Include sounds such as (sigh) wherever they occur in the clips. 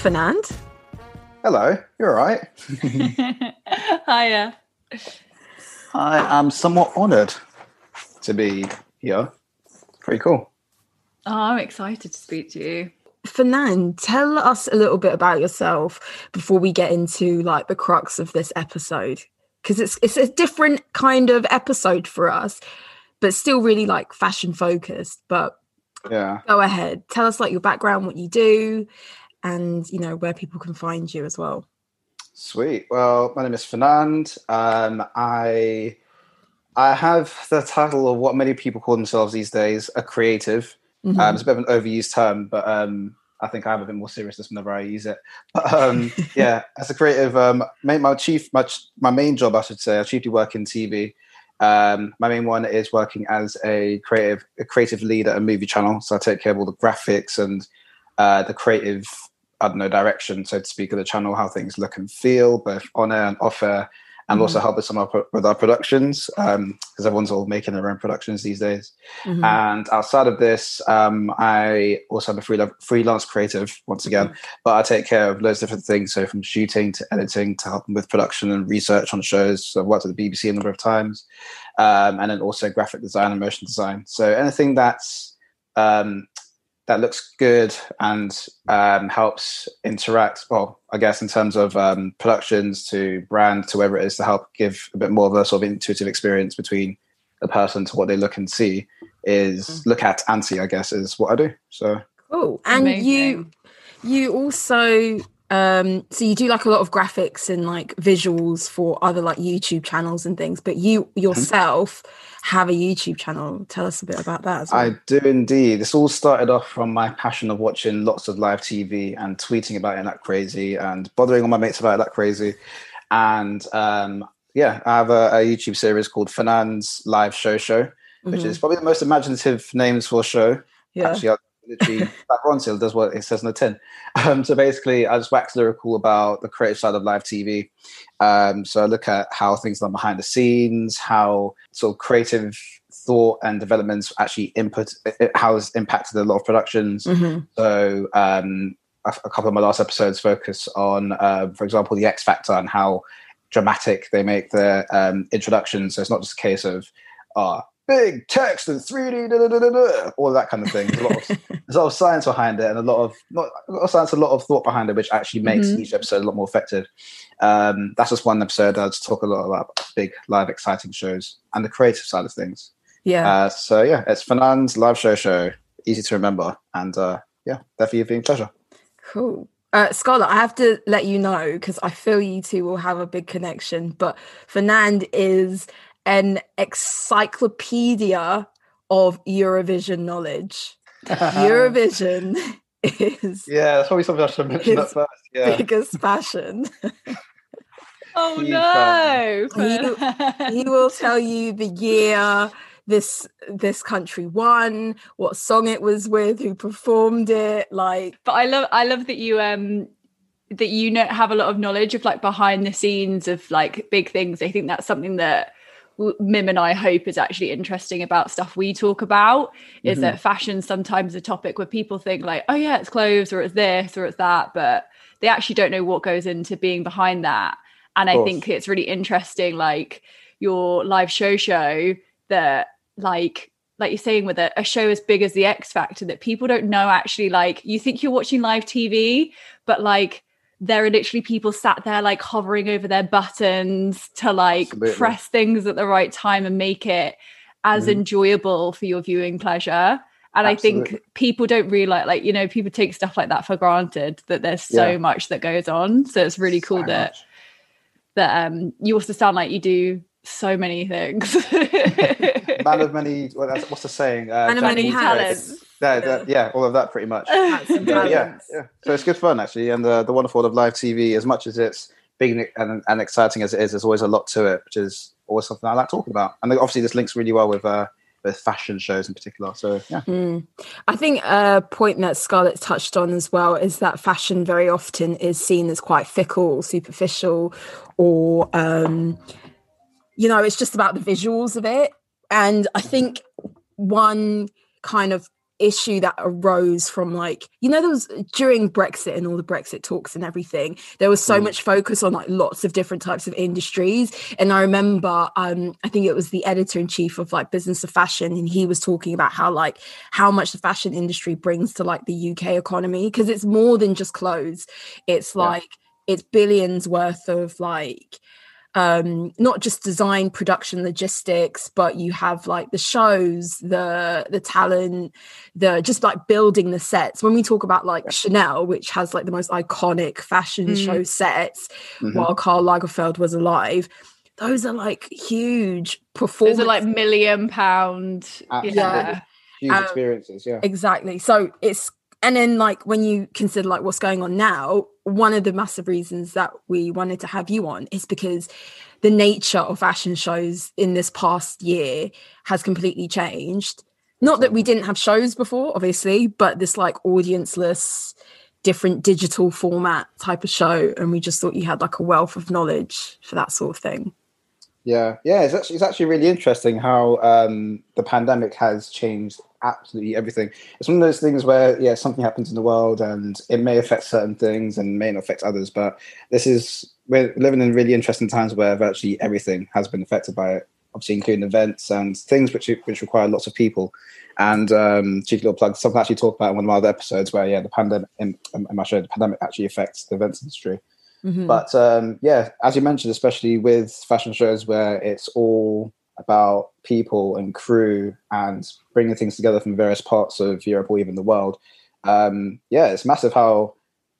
Fernand. Hello, you're all right. (laughs) Hiya. I am somewhat honoured to be here. Pretty cool. Oh, I'm excited to speak to you. Fernand, tell us a little bit about yourself before we get into like the crux of this episode. Because it's it's a different kind of episode for us, but still really like fashion focused. But Yeah. go ahead. Tell us like your background, what you do, and you know, where people can find you as well. Sweet. Well, my name is Fernand. Um, I I have the title of what many people call themselves these days, a creative. Mhm. Um, it's a bit of an overused term, but um, I think I have a bit more seriousness whenever I use it. But, um, (laughs) yeah, as a creative, um, my, my chief, my, my main job, I should say, I chiefly work in TV. Um, my main one is working as a creative, a creative lead at a movie channel. So I take care of all the graphics and uh, the creative, I don't know, direction, so to speak, of the channel, how things look and feel, both on air and off air, and also help with some of our, with our productions because everyone's all making their own productions these days. Mhm. And outside of this, um, I also have a freelance, freelance creative once again, but I take care of loads of different things. So from shooting to editing to helping with production and research on shows. So I've worked at the BBC a number of times, um, and then also graphic design and motion design. So anything that's um, that looks good and um, helps interact. Well, I guess in terms of um, productions to brand to whatever it is to help give a bit more of a sort of intuitive experience between the person to what they look and see is look at and see. I guess is what I do. So Cool. And you you also um so you do like a lot of graphics and like visuals for other like YouTube channels and things, but you Mm-hmm. yourself have a YouTube channel. Tell us a bit about that as well. I do indeed. This all started off from my passion of watching lots of live TV and tweeting about it like crazy and bothering all my mates about it like crazy. And um, yeah, I have a, a YouTube series called Fernand's Live Show Show, which is probably the most imaginative names for a show. Mm-hmm. Yeah. Actually, literally, (laughs) that Ronseal does what it says on the tin. Um, so basically, I just wax lyrical about the creative side of live TV. Um, so I look at how things are behind the scenes, how sort of creative thought and developments actually input, how it's impacted a lot of productions. Mhm. So um, a, a couple of my last episodes focus on, uh, for example, the X Factor and how dramatic they make their um, introduction. So it's not just a case of uh, big text and 3D, da, da, da, all that kind of thing. There's a lot of, (laughs) there's a lot of science behind it and a lot of not a lot of science, a lot of thought behind it, which actually makes Mhm. each episode a lot more effective. Um, that's just one episode. I just talk a lot about big, live, exciting shows and the creative side of things. Yeah. Uh, so yeah, it's Fernand's live show show, easy to remember, and uh, yeah, definitely being pleasure. Cool. Uh, Scarlett, I have to let you know because I feel you two will have a big connection. But Fernand is an encyclopedia of Eurovision knowledge. Eurovision (laughs) is Yeah, that's probably something I should mention at His first. Yeah. biggest passion. (laughs) Oh Huge no! He will tell you the year this this country won, what song it was with, who performed it. Like, but I love I love that you um that you know have a lot of knowledge of like behind the scenes of like big things. I think that's something that w- Mim and I hope is actually interesting about stuff we talk about is Mhm. that fashion sometimes a topic where people think like, oh yeah, it's clothes or it's this or it's that, but they actually don't know what goes into being behind that. And I think it's really interesting, like your live show show that like like you're saying with a, a show as big as the X Factor that people don't know actually like you think you're watching live TV, but like there are literally people sat there like hovering over their buttons to like Absolutely. press things at the right time and make it as Mhm. enjoyable for your viewing pleasure. And I think people don't realize, like, you know, people take stuff like that for granted that there's so Yeah. much that goes on. So it's really cool So that much. that um you also sound like you do so many things. (laughs) man of many. That's- what's the saying? Uh, Man of many talents. Yeah, that- yeah, all of that pretty much. And yeah, yeah, yeah. So it's good fun actually, and the the wonderful of live TV. As much as it's big and, and exciting as it is, there's always a lot to it, which is always something I like talking about. And obviously, this links really well with uh, with fashion shows in particular. So yeah, Mm. I think a point that Scarlett touched on as well is that fashion very often is seen as quite fickle, or superficial, or um, you know, it's just about the visuals of it. And I think one kind of issue that arose from like you know there was during brexit and all the brexit talks and everything there was so Mm. much focus on like lots of different types of industries and i remember um i think it was the editor-in-chief of like business of fashion and he was talking about how like how much the fashion industry brings to like the uk economy because it's more than just clothes it's Yeah. like it's billions worth of like um not just design production logistics but you have like the shows the the talent the just like building the sets when we talk about like Yeah. chanel which has like the most iconic fashion Mm. show sets Mhm. while karl lagerfeld was alive those are like huge performances. Those are like million pound. Absolutely. Yeah. huge Um, experiences. Yeah, exactly so it's and then like when you consider like what's going on now one of the massive reasons that we wanted to have you on is because the nature of fashion shows in this past year has completely changed. Not that we didn't have shows before obviously but this like audienceless different digital format type of show and we just thought you had like a wealth of knowledge for that sort of thing Yeah, yeah, it's actually it's actually really interesting how um, the pandemic has changed absolutely everything. It's one of those things where yeah, something happens in the world and it may affect certain things and may not affect others, but this is we're living in really interesting times where virtually everything has been affected by it. Obviously, including events and things which which require lots of people. And um, cheeky little plug, something I actually talked about in one of my other episodes where yeah, the pandemic in my show, the pandemic actually affects the events industry. Mhm. But um, yeah, as you mentioned, especially with fashion shows where it's all about people and crew and bringing things together from various parts of Europe or even the world. Um, yeah, it's massive how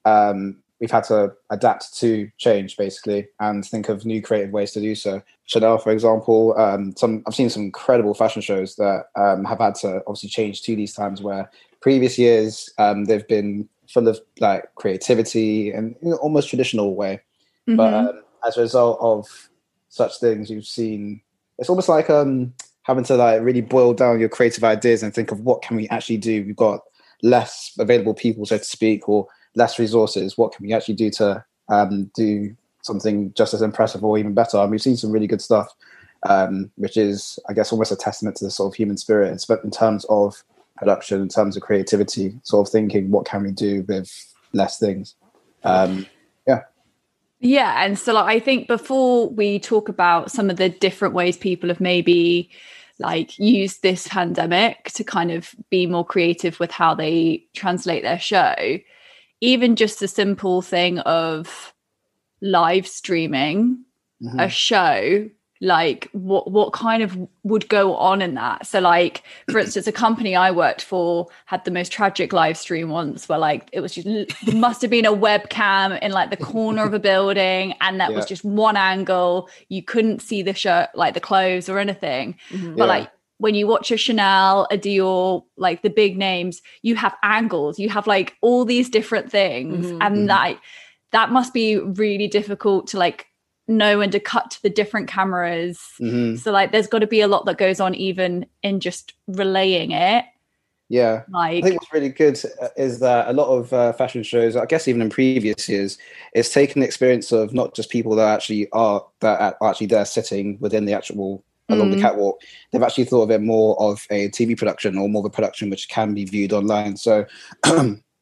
um, we've had to adapt to change basically and think of new creative ways to do so. Chanel, for example, um, some I've seen some incredible fashion shows that um, have had to obviously change to these times where previous years um, they've been full of like creativity and you know, almost traditional way. But Mhm. um, as a result of such things you've seen it's almost like um having to like really boil down your creative ideas and think of what can we actually do. We've got less available people so to speak or less resources. What can we actually do to um, do something just as impressive or even better? And we've seen some really good stuff um, which is i guess almost a testament to the sort of human spirit. But in terms of production in terms of creativity sort of thinking what can we do with less things um, Yeah, Yeah. and so like, I think before we talk about some of the different ways people have maybe like used this pandemic to kind of be more creative with how they translate their show, even just a simple thing of live streaming mhm. a show like what what kind of would go on in that so like for (clears throat) instance a company i worked for had the most tragic live stream once where like it was just must have been a webcam in like the corner of a building and that was just one angle you couldn't see the shirt like the clothes or anything Mhm. but Yeah. like when you watch a Chanel, a Dior, like the big names, you have angles, you have like all these different things, Mhm. and Mhm. that that must be really difficult to like know when to cut to the different cameras. Mhm. So like, there's got to be a lot that goes on even in just relaying it. yeah Like I think what's really good uh, is that a lot of uh, fashion shows, I guess even in previous years, it's taken the experience of not just people that actually are that are actually there sitting within the actual along Mm. the catwalk. They've actually thought of it more of a TV production or more of a production which can be viewed online. So (clears throat)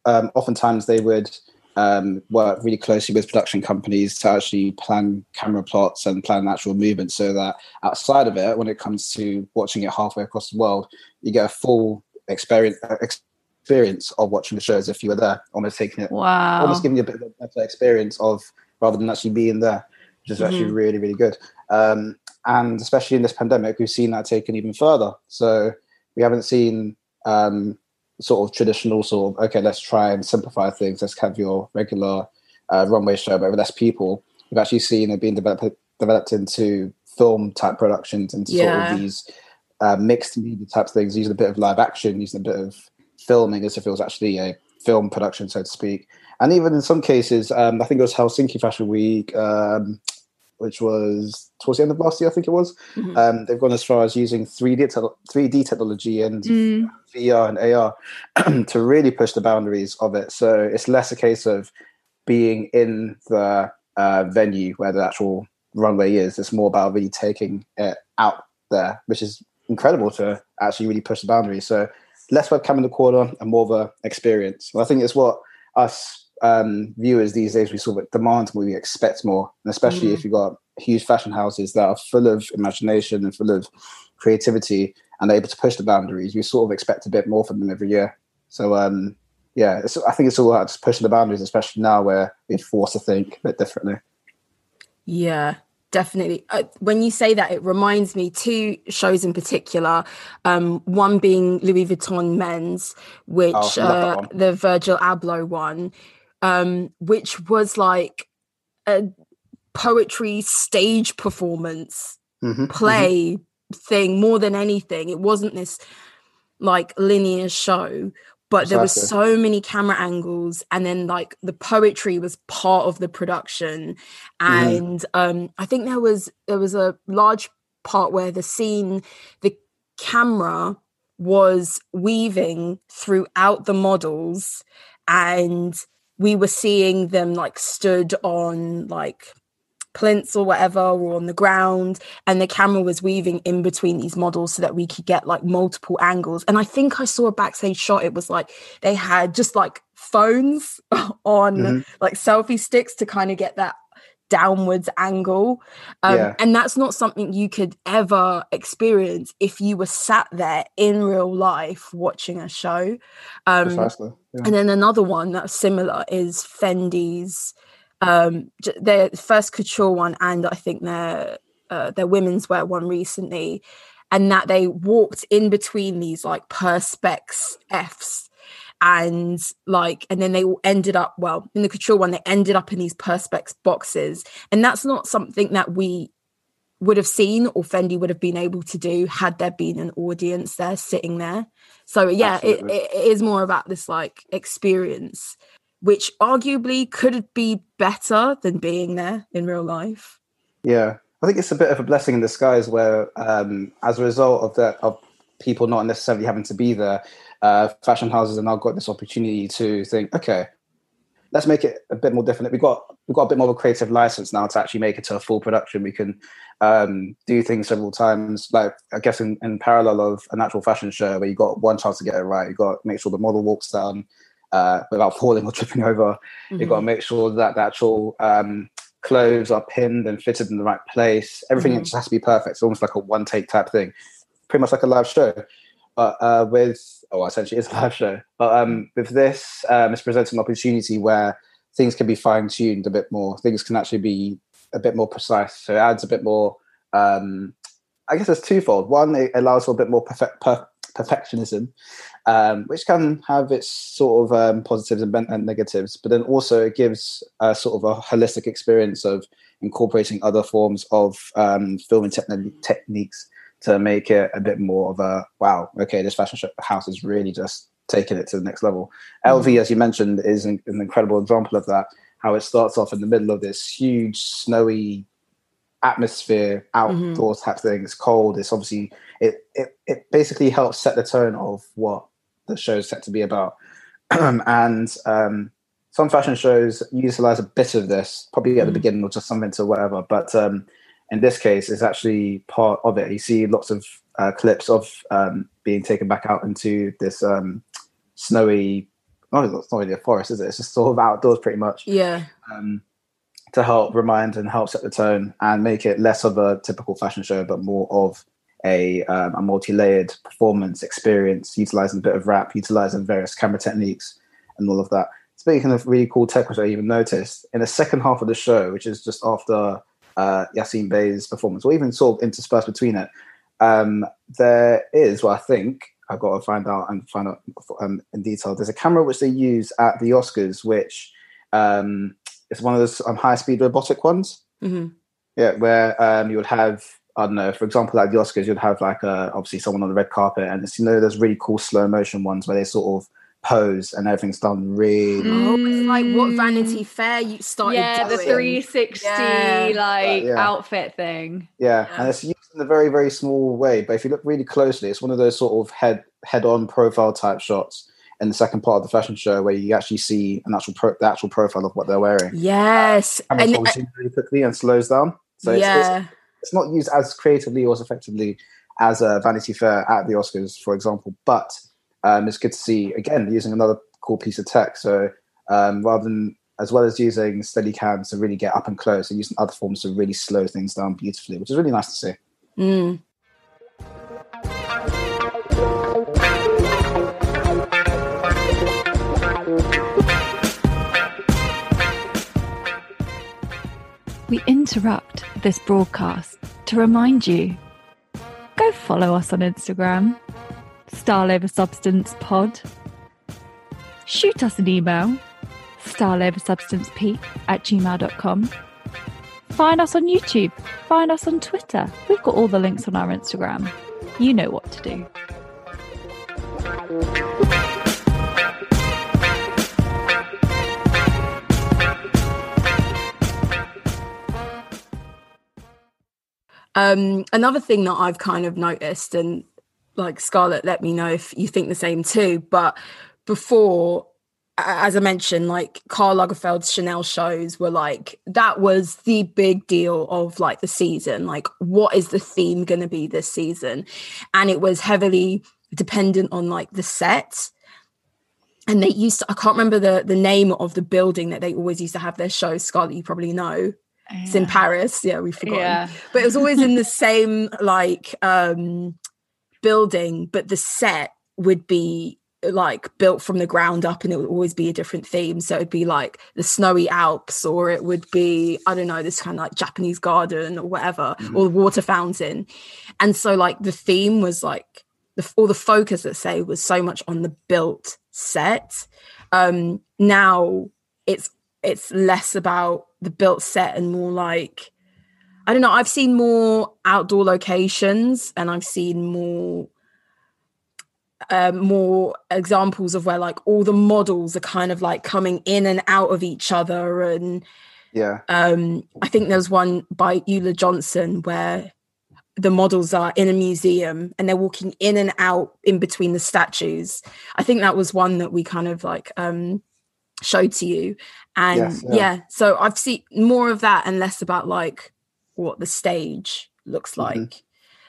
um, oftentimes they would um, work really closely with production companies to actually plan camera plots and plan actual movement so that outside of it, when it comes to watching it halfway across the world, you get a full experience experience of watching the show as if you were there, almost taking it, wow. almost giving you a bit of a better experience of rather than actually being there, which is actually Mhm. really really good. Um, and especially in this pandemic, we've seen that taken even further. So we haven't seen um, sort of traditional sort of okay, let's try and simplify things. Let's have your regular uh, runway show, but with less people. We've actually seen it being developed developed into film type productions and yeah. sort of these uh, mixed media type things, using a bit of live action, using a bit of filming as if it was actually a film production, so to speak. And even in some cases, um, I think it was Helsinki Fashion Week, um, which was towards the end of last year, I think it was. Mm-hmm. Um, they've gone as far as using 3D, te- 3D technology and mm. VR and AR (clears throat) to really push the boundaries of it. So it's less a case of being in the uh, venue where the actual runway is. It's more about really taking it out there, which is incredible to actually really push the boundaries. So less webcam in the corner and more of a experience. And I think it's what us um, viewers these days we sort of demand more, we expect more, and especially mm. if you've got huge fashion houses that are full of imagination and full of creativity and able to push the boundaries. We sort of expect a bit more from them every year. So um, yeah, I think it's all about just pushing the boundaries, especially now where we're forced to think a bit differently. Yeah, definitely uh, when you say that it reminds me two shows in particular um, one being louis vuitton men's which oh, uh, the virgil abloh one um, which was like a poetry stage performance mm-hmm, play mm-hmm. thing more than anything it wasn't this like linear show but exactly. there was so many camera angles and then like the poetry was part of the production mm-hmm. and mm. um i think there was there was a large part where the scene the camera was weaving throughout the models and we were seeing them like stood on like plinths or whatever or on the ground and the camera was weaving in between these models so that we could get like multiple angles. And i think i saw a backstage shot. It was like they had just like phones (laughs) on mm-hmm. like selfie sticks to kind of get that downwards angle. Um, yeah. and that's not something you could ever experience if you were sat there in real life watching a show. Um, yeah. and then another one that's similar is fendi's um their first couture one and i think their uh, their women's wear one recently and that they walked in between these like perspex f's and like and then they all ended up well in the couture one they ended up in these perspex boxes and that's not something that we would have seen or fendi would have been able to do had there been an audience there sitting there. So yeah it, it is more about this like experience which arguably could be better than being there in real life. Yeah, I think it's a bit of a blessing in disguise where, um, as a result of that, of people not necessarily having to be there, uh, fashion houses have now got this opportunity to think, okay, let's make it a bit more different. We've got we've got a bit more of a creative license now to actually make it to a full production. We can um, do things several times, like I guess in, in parallel of a natural fashion show where you got one chance to get it right. You got to make sure the model walks down uh, without (laughs) falling or tripping over. Mm-hmm. You've got to make sure that the actual um, clothes are pinned and fitted in the right place. Everything mm-hmm. just has to be perfect. It's almost like a one take type thing, pretty much like a live show. But uh, with, oh, essentially it's a live show. But um, with this, um, it's presenting an opportunity where things can be fine tuned a bit more. Things can actually be a bit more precise. So it adds a bit more. Um, I guess it's twofold. One, it allows for a bit more perfect, per- perfectionism, um, which can have its sort of um, positives and, and, negatives, but then also it gives a sort of a holistic experience of incorporating other forms of um, filming te- techniques to make it a bit more of a wow, okay, this fashion house is really just taking it to the next level. LV, mm-hmm. as you mentioned, is an, an incredible example of that. How it starts off in the middle of this huge snowy atmosphere outdoor mm-hmm. type thing. It's cold. It's obviously it, it it basically helps set the tone of what the show is set to be about. (clears throat) and um, some fashion shows utilize a bit of this, probably at the mm. beginning or just something to whatever. But um, in this case, is actually part of it. You see lots of uh, clips of um, being taken back out into this um, snowy. Oh, it's not really a forest, is it? It's just sort of outdoors, pretty much. Yeah. Um, to help remind and help set the tone and make it less of a typical fashion show, but more of a, um, a multi-layered performance experience, utilizing a bit of rap, utilizing various camera techniques, and all of that. Speaking of really cool tech, which I even noticed in the second half of the show, which is just after uh, Yasiin Bey's performance, or even sort of interspersed between it, um, there is, well, I think I've got to find out and find out um, in detail. There's a camera which they use at the Oscars, which um, is one of those um, high speed robotic ones. Mm-hmm. Yeah, where um, you would have, I don't know, for example, at the Oscars, you'd have like a, obviously someone on the red carpet, and it's, you know, there's really cool slow motion ones where they sort of pose and everything's done really. Oh, it's like what Vanity Fair you started yeah, the 360 Yeah. like Uh, yeah. outfit thing. Yeah, Yeah. and it's used in a very, very small way. But if you look really closely, it's one of those sort of head head-on profile type shots in the second part of the fashion show where you actually see an actual pro- the actual profile of what they're wearing. Yes, Camera and follows in really quickly and slows down. So it's, it's, yeah, it's not used as creatively or as effectively as a Vanity Fair at the Oscars, for example. But um, it's good to see again using another cool piece of tech. So um, rather than as well as using steady cams to really get up and close, and using other forms to really slow things down beautifully, which is really nice to see. Mm. We interrupt this broadcast to remind you go follow us on Instagram, Style Over Substance Pod. Shoot us an email, styleoversubstancepeak at gmail.com. Find us on YouTube, find us on Twitter. We've got all the links on our Instagram. You know what to do. Um, another thing that I've kind of noticed, and like Scarlett, let me know if you think the same too. But before, as I mentioned, like Karl Lagerfeld's Chanel shows were like that was the big deal of like the season. Like, what is the theme going to be this season? And it was heavily dependent on like the set. And they used to, I can't remember the the name of the building that they always used to have their shows. Scarlett, you probably know. It's in Paris. Yeah, we forgot. Yeah. But it was always in the (laughs) same like um building, but the set would be like built from the ground up and it would always be a different theme. So it'd be like the snowy Alps, or it would be, I don't know, this kind of like Japanese garden or whatever, or the water fountain. And so like the theme was like the or the focus, let's say, was so much on the built set. Um now it's it's less about the built set and more like I don't know. I've seen more outdoor locations and I've seen more um, more examples of where like all the models are kind of like coming in and out of each other and Yeah, um, I think there's one by Ulla Johnson where the models are in a museum and they're walking in and out in between the statues. I think that was one that we kind of like um, showed to you. And Yes, yeah. yeah. so I've seen more of that and less about like what the stage looks Mhm. like.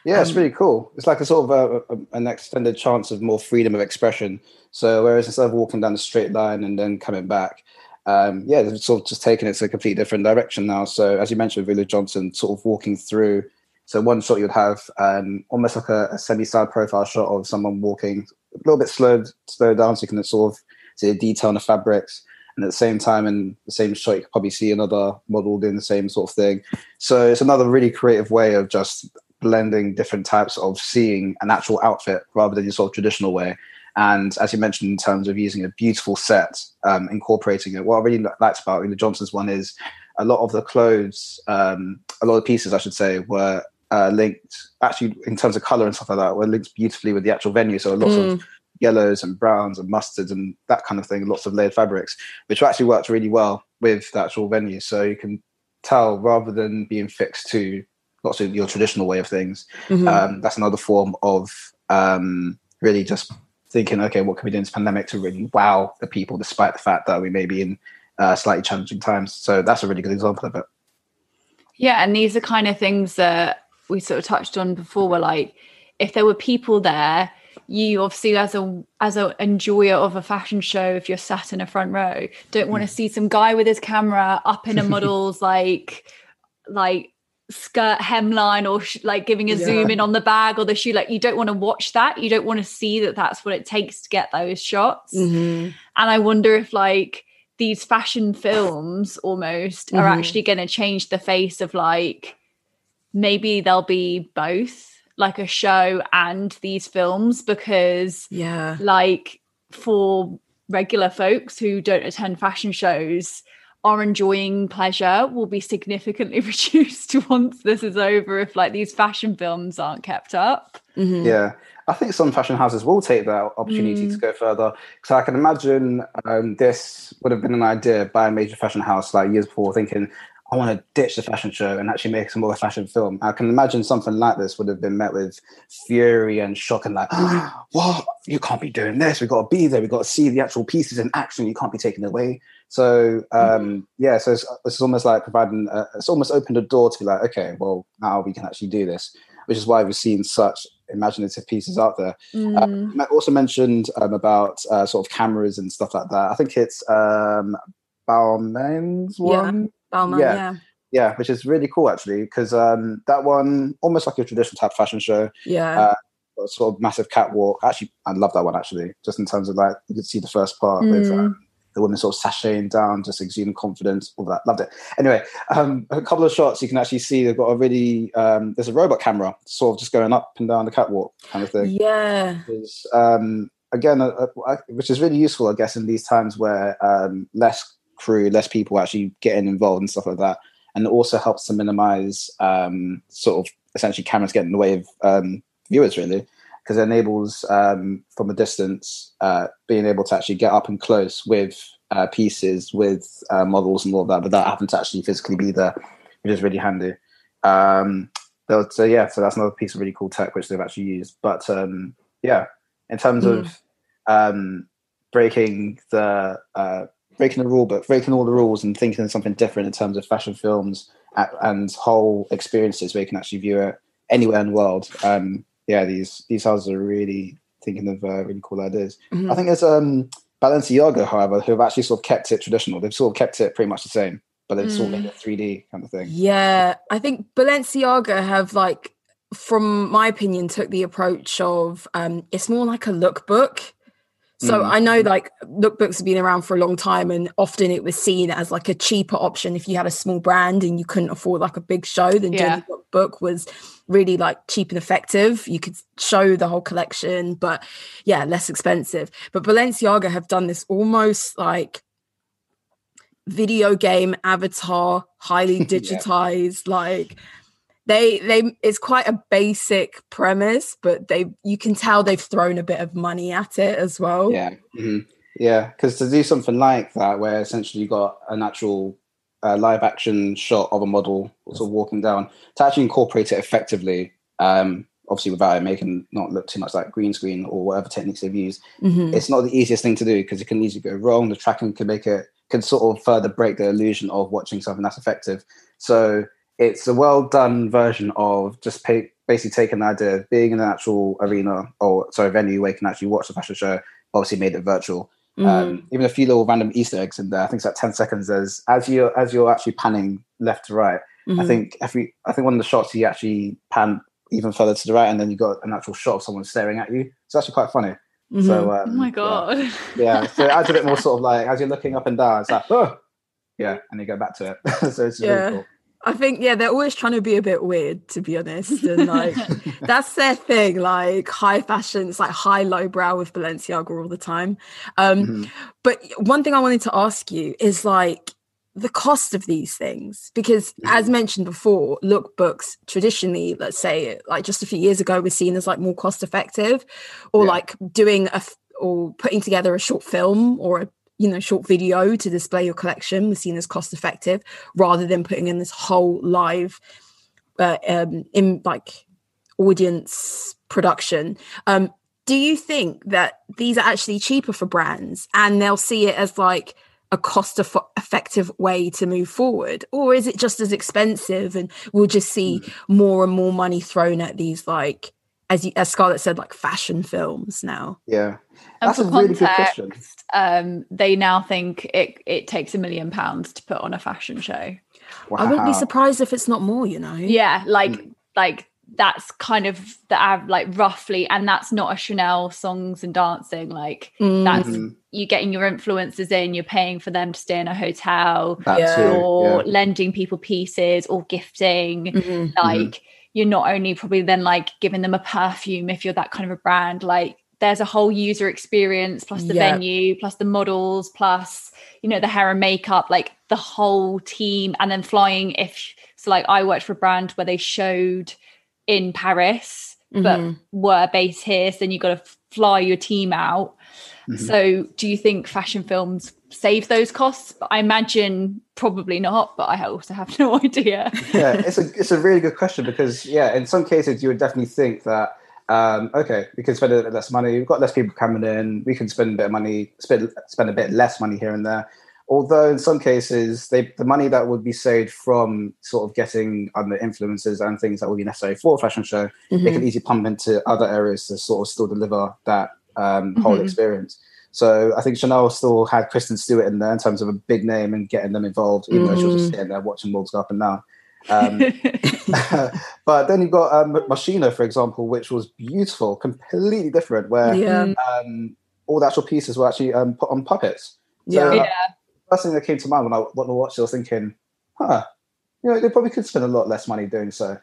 yeah, it's Um, really cool. It's like a sort of a, a, an extended chance of more freedom of expression. So whereas instead of walking down the straight line and then coming back, um, yeah, they've sort of just taken it to a completely different direction now. So as you mentioned, Ulla Johnson sort of walking through. So one shot you'd have um, almost like a, a semi-side profile shot of someone walking a little bit slowed, slowed down, so you can sort of see the detail in the fabrics. And at the same time, in the same shot, you could probably see another model doing the same sort of thing. So it's another really creative way of just blending different types of seeing an actual outfit rather than your sort of traditional way. And as you mentioned, in terms of using a beautiful set, um, incorporating it, what I really liked about Ulla Johnson's one is a lot of the clothes, um, a lot of pieces, I should say, were uh, linked actually in terms of color and stuff like that, were linked beautifully with the actual venue. So of Mm. Yellows and browns and mustards and that kind of thing, lots of layered fabrics, which actually worked really well with the actual venue. So you can tell rather than being fixed to lots of your traditional way of things, Mhm. um, that's another form of um, really just thinking, okay, what can we do in this pandemic to really wow the people, despite the fact that we may be in uh, slightly challenging times. So that's a really good example of it. Yeah, and these are kind of things that we sort of touched on before. Where like, if there were people there, you obviously as a as an enjoyer of a fashion show, if you're sat in a front row, don't want to see some guy with his camera up in a (laughs) model's like like skirt hemline or sh- like giving a Yeah. zoom in on the bag or the shoe. Like, you don't want to watch that. You don't want to see that that's what it takes to get those shots. Mhm. And I wonder if like these fashion films almost are Mhm. actually going to change the face of like maybe there'll be both like a show and these films because Yeah. like for regular folks who don't attend fashion shows are enjoying pleasure will be significantly (laughs) reduced once this is over if like these fashion films aren't kept up Mhm. Yeah, I think some fashion houses will take that opportunity Mm. to go further. So I can imagine um, this would have been an idea by a major fashion house like years before, thinking, I want to ditch the fashion show and actually make some more fashion film. I can imagine something like this would have been met with fury and shock and like, (gasps) what? You can't be doing this. We've got to be there. We've got to see the actual pieces in action. You can't be taken away. So um, yeah, so it's, it's almost like providing, a, it's almost opened a door to be like, okay, well now we can actually do this, which is why we've seen such imaginative pieces out there. Mm. Matt also mentioned um, about uh, sort of cameras and stuff like that. I think it's um, Balmain's Yeah. Balmain, Yeah. yeah. Yeah, which is really cool actually, because um, that one almost like a traditional type fashion show, Yeah. Uh, sort of massive catwalk. Actually, I love that one actually, just in terms of like you could see the first part with Mm. um, the women sort of sashaying down, just exuding confidence, all that. Loved it. Anyway, um, a couple of shots you can actually see they've got a really um, there's a robot camera sort of just going up and down the catwalk kind of thing yeah. is um, again, uh, uh, which is really useful, I guess, in these times where um, less crew, less people actually getting involved and stuff like that, and it also helps to minimize um, sort of essentially cameras getting in the way of um, viewers, really, because it enables um, from a distance uh, being able to actually get up and close with uh, pieces, with uh, models and all that, without having to actually physically be there, which is really handy. Um, so yeah, so that's another piece of really cool tech which they've actually used. But um, yeah, in terms of um, breaking the uh, breaking the rule book, breaking all the rules, and thinking of something different in terms of fashion films and whole experiences where you can actually view it anywhere in the world. Um, yeah, these these houses are really thinking of uh, really cool ideas. Mhm. I think there's um, Balenciaga, however, who have actually sort of kept it traditional. They've sort of kept it pretty much the same, but they've sort of made it 3D kind of thing. Yeah, I think Balenciaga have like, from my opinion, took the approach of um, it's more like a lookbook. So Mm. I know like lookbooks have been around for a long time, and often it was seen as like a cheaper option if you had a small brand and you couldn't afford like a big show. Then Yeah. doing a lookbook was really like cheap and effective. You could show the whole collection, but yeah, less expensive. But Balenciaga have done this almost like video game avatar, highly (laughs) Yeah. digitized, like they they it's quite a basic premise, but they you can tell they've thrown a bit of money at it as well. Yeah, mhm. yeah. Because to do something like that, where essentially you got an actual uh, live action shot of a model sort of walking down, to actually incorporate it effectively, um, obviously without it making not look too much like green screen or whatever techniques they've used, Mhm. it's not the easiest thing to do because it can easily go wrong. The tracking can make it can sort of further break the illusion of watching something that's effective. So it's a well done version of just pay, basically taking the idea of being in an actual arena or sorry venue where you can actually watch the fashion show. Obviously made it virtual. Mhm. Um, even a few little random Easter eggs in there. I think it's like ten seconds. There's as you as you're actually panning left to right. I Mhm. think every I think one of the shots you actually pan even further to the right, and then you got an actual shot of someone staring at you. It's actually quite funny. Mhm. So um, oh my yeah. god Yeah, so it adds a bit more (laughs) sort of like as you're looking up and down, it's like, oh, yeah, and you go back to it. (laughs) so it's Yeah. really cool. I think yeah, they're always trying to be a bit weird, to be honest, and like (laughs) that's their thing. Like high fashion, it's like high low brow with Balenciaga all the time. Um, Mhm. But one thing I wanted to ask you is like the cost of these things, because as mentioned before, lookbooks traditionally, let's say like just a few years ago, were seen as like more cost effective, or Yeah. like doing a or putting together a short film or a you know short video to display your collection was seen as cost effective rather than putting in this whole live uh, um in like audience production. Um do you think that these are actually cheaper for brands and they'll see it as like a cost eff- effective way to move forward? Or is it just as expensive and we'll just see more and more money thrown at these like as you, as Scarlett said like fashion films now Yeah, that's a for really good question. um they now think it it takes a million pounds to put on a fashion show I wouldn't be surprised if it's not more you know yeah like like that's kind of the av- like roughly and that's not a chanel songs and dancing like Mm. that's Mhm. you getting your influencers in you're paying for them to stay in a hotel That Yeah. too, or yeah. lending people pieces or gifting Mhm. like you're not only probably then like giving them a perfume if you're that kind of a brand like there's a whole user experience plus the Yeah. venue plus the models plus you know the hair and makeup like the whole team and then flying if so like i worked for a brand where they showed in paris but Mhm. were based here so then you've got to fly your team out Mhm. so do you think fashion films save those costs i imagine probably not but i also have (laughs) no idea yeah, it's a it's a really good question because yeah, in some cases you would definitely think that um, okay, we can spend a bit less money. We've got less people coming in. We can spend a bit of money, spend spend a bit less money here and there. Although in some cases, they the money that would be saved from sort of getting other influences and things that would be necessary for a fashion show, they Mhm. can easily pump into other areas to sort of still deliver that um, whole Mhm. experience. So I think Chanel still had Kristen Stewart in there in terms of a big name and getting them involved, even though she was just Mhm. sitting there watching Worlds go up and down. Um, (laughs) (laughs) but then you've got um, Moschino, for example, which was beautiful, completely different, where Yeah. um, all the actual pieces were actually um, put on puppets. So, Yeah. uh, first thing that came to mind when I, when I watched it, I was thinking, huh, you know, they probably could spend a lot less money doing so.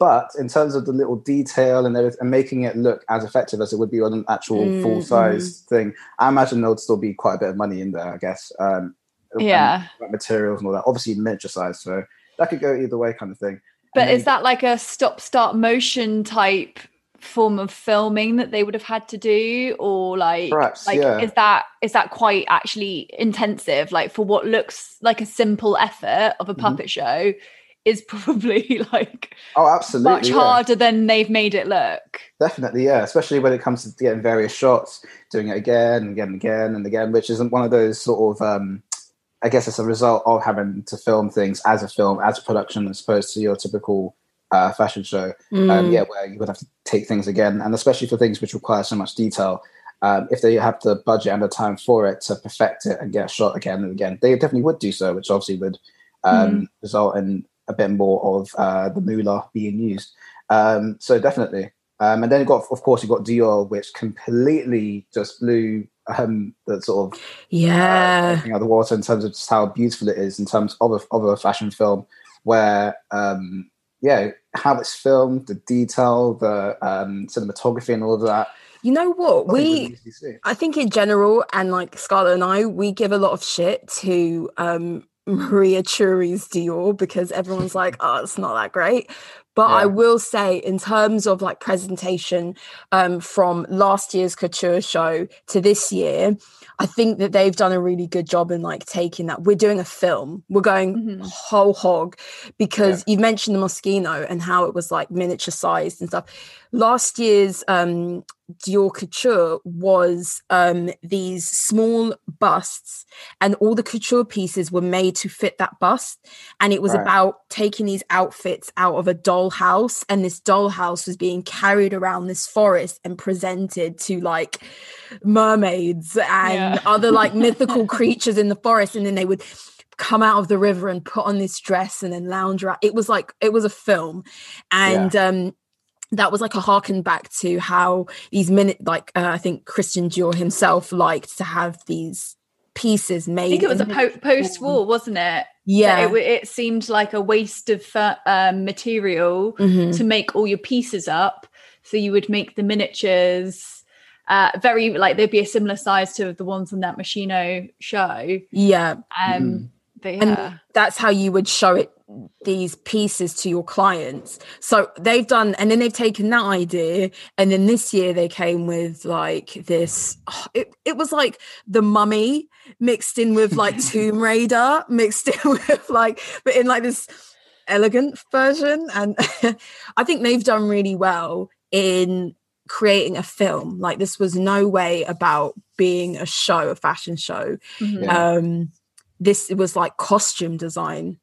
But in terms of the little detail and everything, and making it look as effective as it would be on an actual Mm, full size thing, I imagine there would still be quite a bit of money in there, I guess. Um, yeah like, materials and all that. Obviously, miniature size, so that could go either way, kind of thing. But And is that like a stop start motion type form of filming that they would have had to do or like Perhaps, like yeah. is that is that quite actually intensive like for what looks like a simple effort of a Mhm. puppet show is probably (laughs) like Oh, absolutely. much yeah. harder than they've made it look. Definitely, yeah. Especially when it comes to getting various shots, doing it again and again and again and again, which isn't one of those sort of. Um, I guess it's a result of having to film things as a film, as a production, as opposed to your typical uh, fashion show. Um, Mm. yeah, where you would have to take things again, and especially for things which require so much detail. Um, if they have the budget and the time for it to perfect it and get a shot again and again, they definitely would do so, which obviously would um, result in a bit more of uh, the moolah being used. Um, so definitely. Um, and then you got, of course, you've got Dior, which completely just blew um, the sort of Yeah. uh, out of the water in terms of just how beautiful it is in terms of a, of a fashion film where um yeah how it's filmed the detail the um cinematography and all of that You know what? We really easy to see. I think in general, and like Scarlett and I, we give a lot of shit to um Maria Chiuri's Dior because everyone's like, (laughs) oh, it's not that great. But I will say, in terms of like presentation um, from last year's couture show to this year, I think that they've done a really good job in like taking that. We're doing a film, we're going Mhm. whole hog because you mentioned the Moschino and how it was like miniature sized and stuff. Last year's um, Dior Couture was um, these small busts, and all the couture pieces were made to fit that bust. And it was Right. about taking these outfits out of a dollhouse, and this dollhouse was being carried around this forest and presented to like mermaids and Yeah. other like (laughs) mythical creatures in the forest, and then they would come out of the river and put on this dress and then lounge around. It was like it was a film, and um, that was like a harken back to how these minute like uh, I think Christian Dior himself liked to have these pieces made. I think it was a po- post war, wasn't it? yeah. That It, it seemed like a waste of uh, um, material Mhm. to make all your pieces up. So you would make the miniatures uh, very like they'd be a similar size to the ones on that Moschino show. yeah, Um, Mhm. But And- yeah, that's how you would show it these pieces to your clients. So they've done, and then they've taken that idea, and then this year they came with like this. oh, (sighs) it, it was like the mummy mixed in with like (laughs) Tomb Raider, mixed in (laughs) with like, but in like this elegant version. And (laughs) I think they've done really well in creating a film. Like this was no way about being a show, a fashion show Mhm. Um this was like costume design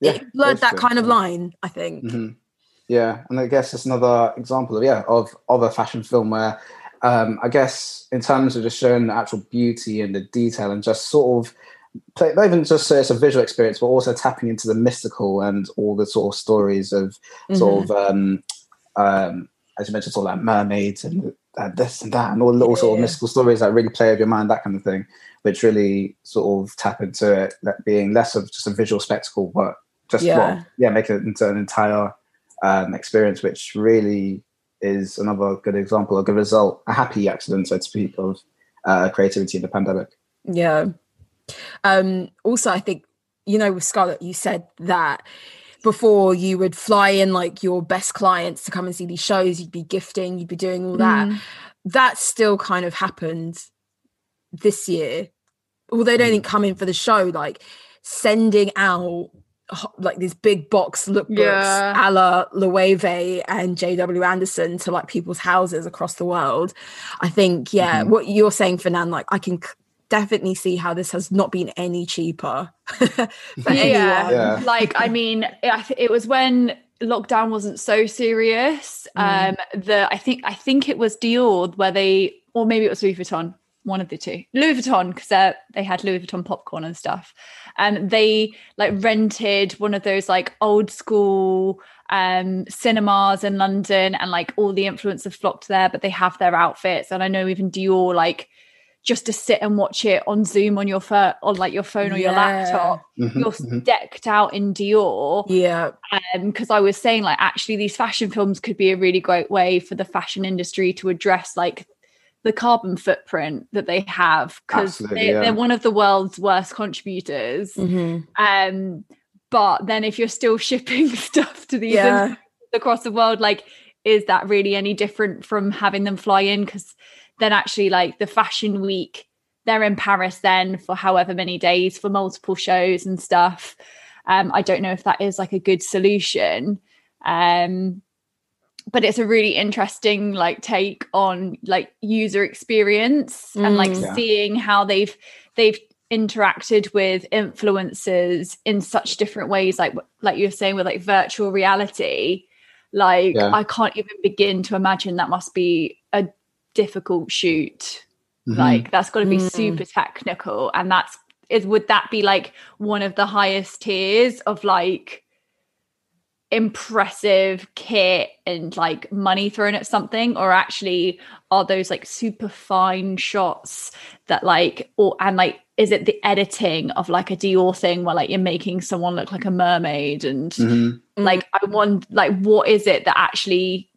yeah it blurred that kind of line i think Mhm. Yeah, and I guess it's another example of yeah of of a fashion film where um, I guess in terms of just showing the actual beauty and the detail and just sort of play, not even just say it's a visual experience, but also tapping into the mystical and all the sort of stories of Mm-hmm. sort of um, um, as you mentioned, sort of like mermaids and uh, this and that, and all the little sort of mystical stories that really play with your mind, that kind of thing, which really sort of tap into it, that being less of just a visual spectacle, but just Yeah. well, yeah, make it into an entire um, experience, which really is another good example, a good result, a happy accident, so to speak, of uh, creativity in the pandemic. Yeah. Um, also, I think, you know, with Scarlett, you said that before you would fly in like your best clients to come and see these shows, you'd be gifting, you'd be doing all that. Mm. That still kind of happened this year. Although they didn't even come in for the show, like sending out like these big box lookbooks Yeah. a la Loewe and JW Anderson to like people's houses across the world. I think, yeah, Mhm. what you're saying, Fernand, like I can definitely see how this has not been any cheaper (laughs) for Yeah. Yeah. like i mean I th- it was when lockdown wasn't so serious Mm. um the i think i think it was dior where they or maybe it was louis vuitton one of the two louis vuitton because they had louis vuitton popcorn and stuff and they like rented one of those like old school um cinemas in london and like all the influencers flocked there but they have their outfits and i know even dior like just to sit and watch it on zoom on your phone on like your phone or your Yeah. laptop Mhm, you're mhm. decked out in Dior. Yeah. because I was saying like actually these fashion films could be a really great way for the fashion industry to address like the carbon footprint that they have because Absolutely, they, yeah. they're one of the world's worst contributors. Mhm. Um, but then if you're still (laughs) shipping stuff to these Yeah. across the world, like is that really any different from having them fly in? Because then actually like the fashion week they're in paris then for however many days for multiple shows and stuff um i don't know if that is like a good solution um but it's a really interesting like take on like user experience and like Mm. Yeah. seeing how they've they've interacted with influencers in such different ways like like you were saying with like virtual reality like Yeah. i can't even begin to imagine that must be a difficult shoot Mhm. like that's got to be Mm. super technical and that's is would that be like one of the highest tiers of like impressive kit and like money thrown at something or actually are those like super fine shots that like or and like is it the editing of like a Dior thing where like you're making someone look like a mermaid and Mhm. like I want like what is it that actually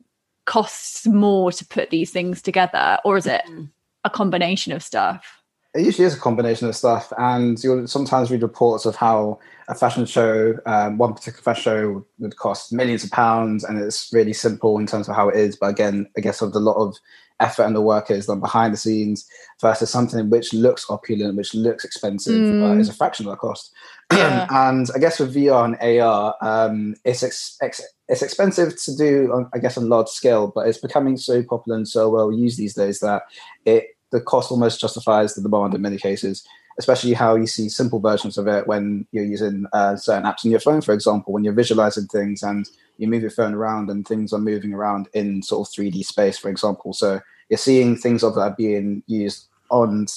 costs more to put these things together or is it Mm. a combination of stuff It usually is a combination of stuff, and you'll sometimes read reports of how a fashion show, um, one particular fashion show, would cost millions of pounds, and it's really simple in terms of how it is. But again, I guess of the lot of effort and the work is done behind the scenes versus something which looks opulent, which looks expensive, but Mm. is a fraction of the cost. Yeah. (clears throat) and I guess with VR and AR, um, it's ex- ex- it's expensive to do, on, I guess, on large scale, but it's becoming so popular and so well used these days that it the cost almost justifies the demand in many cases. Especially how you see simple versions of it when you're using uh, certain apps on your phone, for example, when you're visualizing things and you move your phone around and things are moving around in sort of 3D space, for example. So you're seeing things of that being used on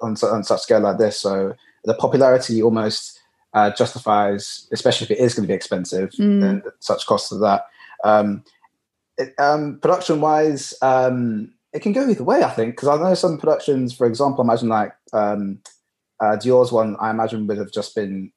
on, on such scale like this. So the popularity almost uh, justifies, especially if it is going to be expensive, Mm. such costs of that. Um, it, um, production wise, um, it can go either way, I think, because I know some productions, for example, imagine like um, uh, Dior's one, I imagine would have just been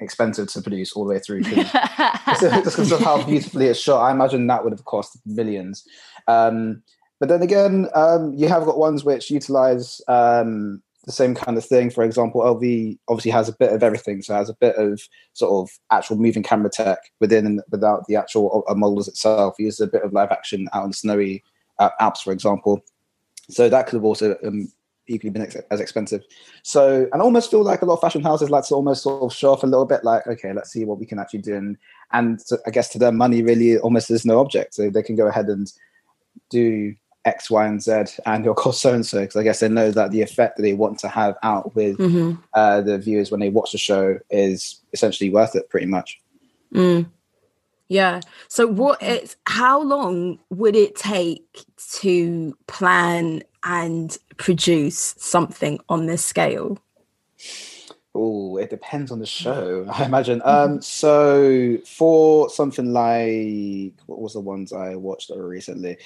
expensive to produce all the way through. (laughs) just because of how beautifully it's shot, I imagine that would have cost millions. Um, but then again, um, you have got ones which utilize um, the same kind of thing. For example, LV obviously has a bit of everything, so it has a bit of sort of actual moving camera tech within and without the actual uh, models itself. He uses a bit of live action out in snowy uh, Alps, for example. So that could have also um, equally been ex- as expensive. So, and I almost feel like a lot of fashion houses like to almost sort of show off a little bit, like, okay, let's see what we can actually do. And, and so I guess to them, money really almost is no object. So they can go ahead and do X, Y, and Z, and it'll cost so and so. Because I guess they know that the effect that they want to have out with Mhm. uh, the viewers when they watch the show is essentially worth it, pretty much. Mm. Yeah. So what it's how long would it take to plan and produce something on this scale? Oh, it depends on the show, (laughs) I imagine. Um, so for something like what was the ones I watched recently?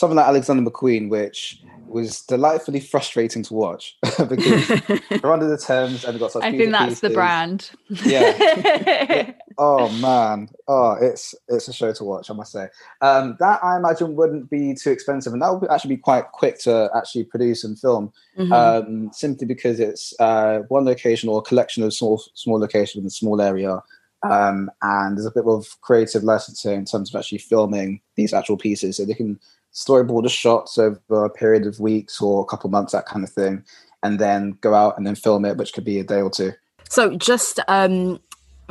Something like Alexander McQueen, which was delightfully frustrating to watch (laughs) because (laughs) they're under the Thames and they've got such. I think that's pieces. the brand. Yeah. (laughs) yeah. Oh man. Oh, it's it's a show to watch. I must say. Um, that I imagine wouldn't be too expensive, and that would actually be quite quick to actually produce and film. Mm-hmm. Um, simply because it's uh, one location or a collection of small small locations in a small area. Um, and there's a bit of creative licensing in terms of actually filming these actual pieces, so they can storyboard the shots over a period of weeks or a couple months, that kind of thing, and then go out and then film it, which could be a day or two. So, just um,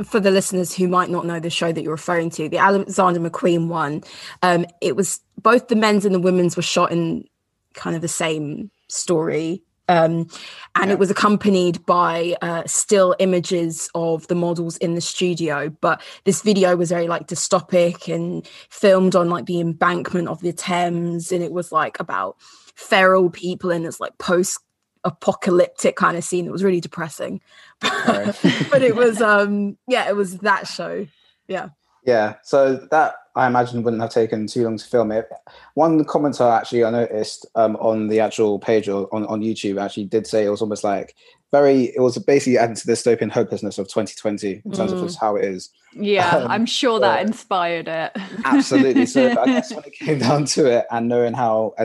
for the listeners who might not know the show that you're referring to, the Alexander McQueen one, um, it was both the men's and the women's were shot in kind of the same story um, and yeah. it was accompanied by uh, still images of the models in the studio. But this video was very like dystopic and filmed on like the embankment of the Thames, and it was like about feral people and it's like post apocalyptic kind of scene. It was really depressing, (laughs) but it (laughs) was um yeah, it was that show. Yeah. Yeah, so that I imagine wouldn't have taken too long to film it. One commenter actually I noticed um, on the actual page or on, on YouTube actually did say it was almost like very it was basically adding to the dystopian hopelessness of 2020 in terms mm. of just how it is. Yeah, um, I'm sure that inspired it. absolutely. So I guess (laughs) when it came down to it and knowing how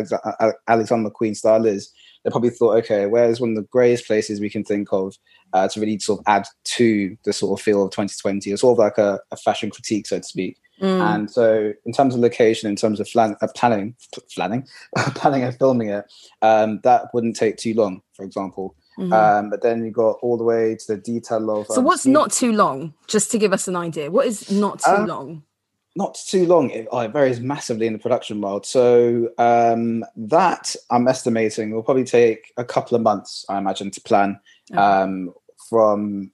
Alexander McQueen style is, they probably thought, okay, where's one of the greatest places we can think of uh, to really sort of add to the sort of feel of 2020? It's sort of like a, a fashion critique, so to speak. Mm. And so, in terms of location, in terms of flan- uh, planning, planning, (laughs) planning and filming it, um, that wouldn't take too long, for example. Mm-hmm. Um, but then you got all the way to the detail of. So, um, what's not too long? Just to give us an idea, what is not too um, long? not too long. It, oh, it, varies massively in the production world. So um, that I'm estimating will probably take a couple of months, I imagine, to plan. Okay. From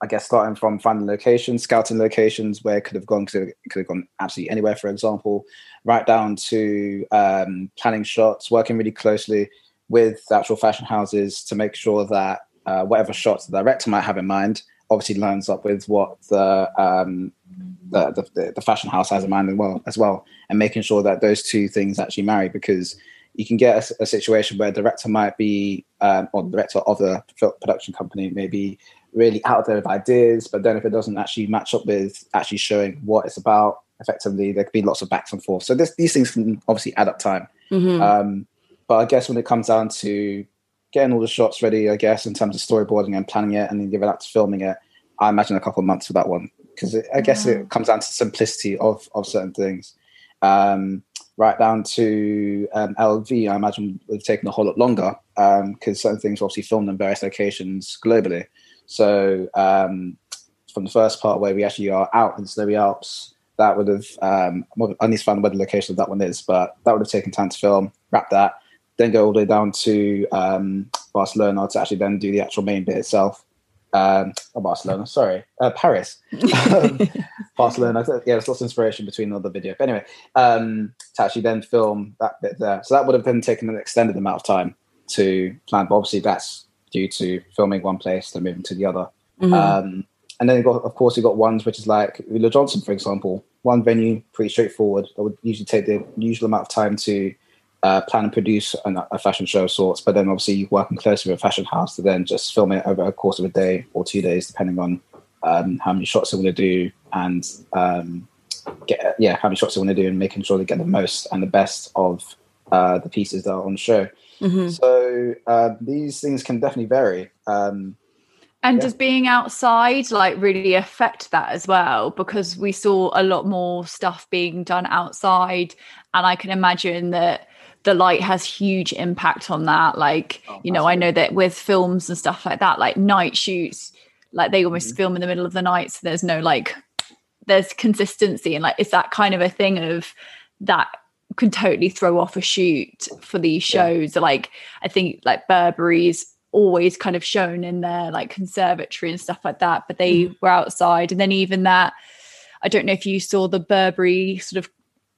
I guess starting from finding locations, scouting locations where it could have gone, could have gone absolutely anywhere, for example, right down to um, planning shots, working really closely with actual fashion houses to make sure that uh, whatever shots the director might have in mind obviously lines up with what the um, the, the, the, fashion house has in mind as well, as well, and making sure that those two things actually marry because you can get a, a situation where the director might be, um, or the director of the production company maybe really out there with ideas, but then if it doesn't actually match up with actually showing what it's about, effectively, there could be lots of backs and forth. So this, these things can obviously add up time. Mm-hmm. Um, but I guess when it comes down to getting all the shots ready, I guess, in terms of storyboarding and planning it and then giving out to filming it, I imagine a couple of months for that one because I guess it mm. comes down to simplicity of of certain things. Um, right down to um, LV, I imagine would have taken a whole lot longer because um, certain things were obviously filmed in various locations globally. So um, from the first part where we actually are out in the Snowy Alps, that would have um, I need to find where the location of that one is, but that would have taken time to film, wrap that, then go all the way down to um, Barcelona to actually then do the actual main bit itself um, oh, Barcelona, sorry, uh, Paris, um, (laughs) Barcelona. Yeah, there's lots of inspiration between the video. But anyway, um, to actually then film that bit there, so that would have been taken an extended amount of time to plan. But obviously, that's due to filming one place then moving to the other. Mm-hmm. Um, and then, got, of course, you've got ones which is like Ulla Johnson, for example. One venue, pretty straightforward. That would usually take the usual amount of time to uh, plan and produce an, a fashion show of sorts, but then obviously working closely with a fashion house to then just film it over a course of a day or two days, depending on um, how many shots they want to do and um, get yeah how many shots they want to do and making sure they get the most and the best of uh, the pieces that are on show. Mm-hmm. So uh, these things can definitely vary. Um, and yeah. does being outside like really affect that as well? Because we saw a lot more stuff being done outside, and I can imagine that the light has huge impact on that like oh, you know i know that with films and stuff like that like night shoots like they almost mm-hmm. film in the middle of the night so there's no like there's consistency and like it's that kind of a thing of that can totally throw off a shoot for these shows yeah. like i think like burberry's always kind of shown in their like conservatory and stuff like that but they mm. were outside and then even that i don't know if you saw the burberry sort of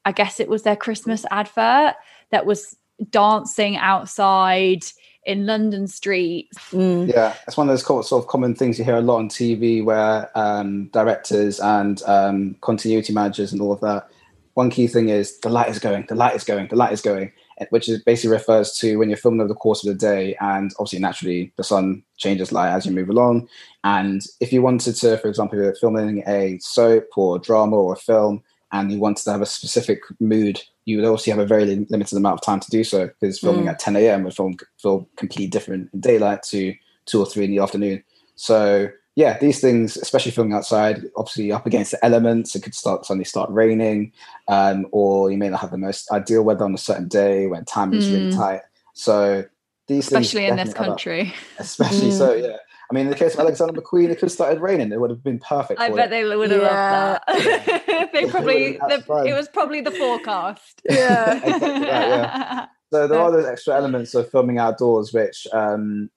i guess it was their christmas advert that was dancing outside in London streets. Mm. Yeah, it's one of those sort of common things you hear a lot on TV where um, directors and um, continuity managers and all of that. One key thing is the light is going, the light is going, the light is going, which is basically refers to when you're filming over the course of the day, and obviously naturally the sun changes light as you move along. And if you wanted to, for example, if you're filming a soap or drama or a film, and you wanted to have a specific mood, you would also have a very limited amount of time to do so because filming Mm. at 10 a.m. would film, feel completely different in daylight to two or three in the afternoon. So yeah, these things, especially filming outside, obviously up against the elements, it could start suddenly start raining, um, or you may not have the most ideal weather on a certain day when time is really Mm. tight. So these Especially in this definitely add up. country. especially Mm. so, yeah. I mean, in the case of Alexander McQueen, it could have started raining; it would have been perfect. I for bet it. they would have Yeah. loved that. (laughs) (laughs) they probably the, it was probably the forecast. (laughs) Yeah. Exactly that, So there are those extra elements of filming outdoors, which um,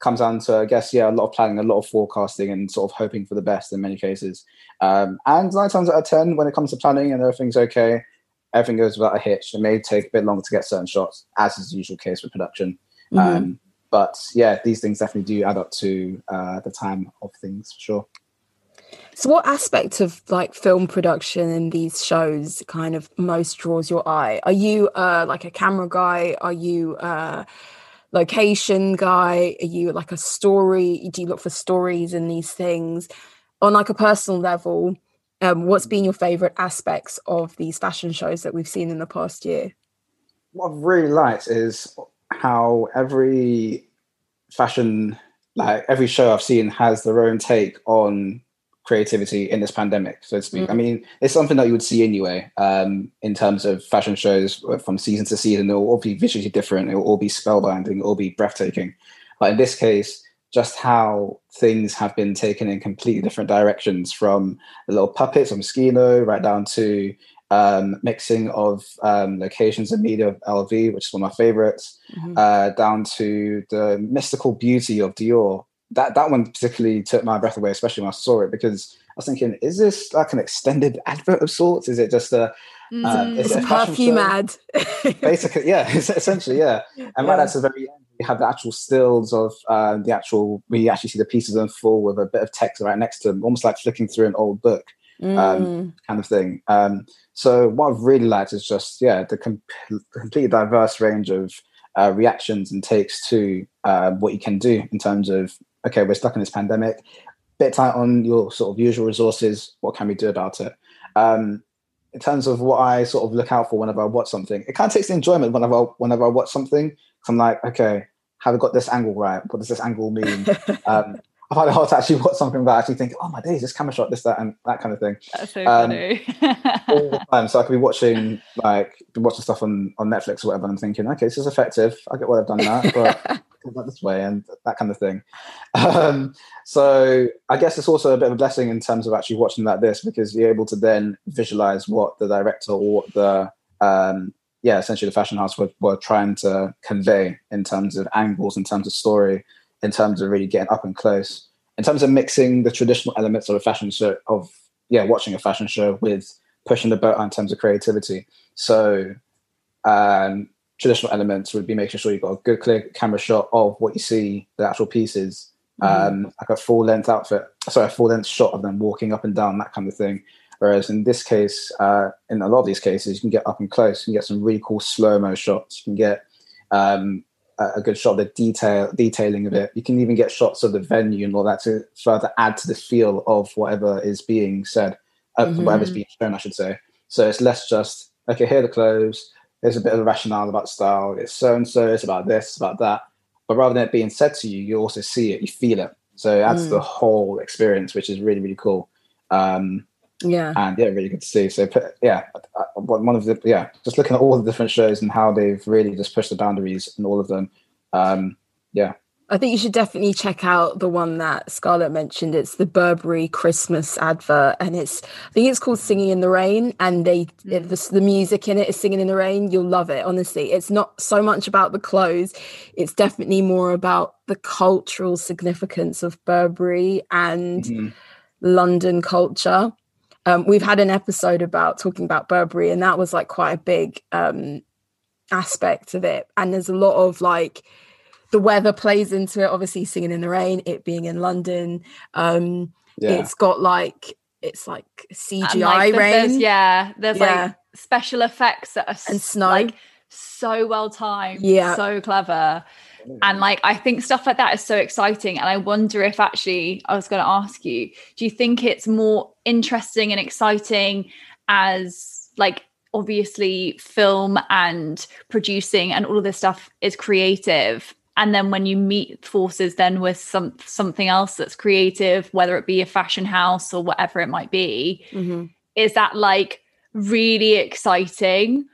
comes down to, I guess, yeah, a lot of planning, a lot of forecasting, and sort of hoping for the best in many cases. Um, and nine times out of ten, when it comes to planning and everything's okay, everything goes without a hitch. It may take a bit longer to get certain shots, as is the usual case with production. Mhm. Um, but yeah, these things definitely do add up to uh, the time of things for sure. So, what aspect of like film production in these shows kind of most draws your eye? Are you uh, like a camera guy? Are you a location guy? Are you like a story? Do you look for stories in these things? On like a personal level, um, what's been your favorite aspects of these fashion shows that we've seen in the past year? what I've really liked is how every fashion, like every show I've seen, has their own take on creativity in this pandemic, so to speak. I mean, it's something that you would see anyway um, in terms of fashion shows from season to season. They'll all be visually different. It will all be spellbinding. It will be breathtaking. But in this case, just how things have been taken in completely different directions from the little puppets on Moschino right down to um, mixing of um, locations and media of LV, which is one of my favorites, Mhm. uh, down to the mystical beauty of Dior. That that one particularly took my breath away, especially when I saw it, because I was thinking, is this like an extended advert of sorts? Is it just a Mm. um, It's it a perfume ad. (laughs) basically yeah (laughs) essentially yeah and right at the very end you have the actual stills of um, the actual you actually see the pieces in full with a bit of text right next to them almost like flicking through an old book Mm. kind of thing um, so what i've really liked is just yeah the com- completely diverse range of uh, reactions and takes to uh, what you can do in terms of okay we're stuck in this pandemic bit tight on your sort of usual resources what can we do about it um, in terms of what I sort of look out for whenever I watch something, it kind of takes the enjoyment whenever I, whenever I watch something. I'm like, okay, have I got this angle right? What does this angle mean? (laughs) um, I find it hard to actually watch something that actually think, oh my days, this camera shot, this, that, and that kind of thing That's so Um, funny. all the (laughs) time. So I could be watching like be watching stuff on on Netflix or whatever, and I'm thinking, okay, this is effective. I get why I've done that, but (laughs) this way and that kind of thing. Um, so I guess it's also a bit of a blessing in terms of actually watching like this because you're able to then visualize what the director or what the um, yeah, essentially the fashion house were, were trying to convey in terms of angles, in terms of story, in terms of really getting up and close, in terms of mixing the traditional elements of a fashion show of yeah, watching a fashion show with pushing the boat in terms of creativity. So um, traditional elements would be making sure you've got a good clear camera shot of what you see, the actual pieces, um, like a full length outfit, sorry, a full length shot of them walking up and down, that kind of thing. Whereas in this case, uh, in a lot of these cases, you can get up and close, you can get some really cool slow mo shots, you can get um, a, good shot of the detail detailing of it. You can even get shots of the venue and all that to further add to the feel of whatever is being said, uh, Mhm. whatever's being shown, I should say. So it's less just okay, here are the clothes. There's a bit of a rationale about style. It's so and so. It's about this, about that. But rather than it being said to you, you also see it, you feel it. So it adds to the whole experience, which is really really cool. Um, yeah. and yeah, really good to see. So yeah, uh, one of the yeah, just looking at all the different shows and how they've really just pushed the boundaries in all of them. Um, yeah, I think you should definitely check out the one that Scarlett mentioned. It's the Burberry Christmas advert, and it's I think it's called "Singing in the Rain," and they it, the, the music in it is "Singing in the Rain." You'll love it. Honestly, it's not so much about the clothes; it's definitely more about the cultural significance of Burberry and Mhm. London culture. Um, we've had an episode about talking about Burberry, and that was like quite a big um, aspect of it. And there's a lot of like the weather plays into it. Obviously, singing in the rain, it being in London. Um, Yeah. It's got like it's like And, CGI like, there's- there's- rain yeah, there's Yeah. like special effects that are and snow. like so well timed, Yeah. so clever. And like I think stuff like that is so exciting. And I wonder if actually I was going to ask you, do you think it's more interesting and exciting as like obviously film and producing and all of this stuff is creative? And then when you meet forces then with some something else that's creative, whether it be a fashion house or whatever it might be, Mhm. is that like really exciting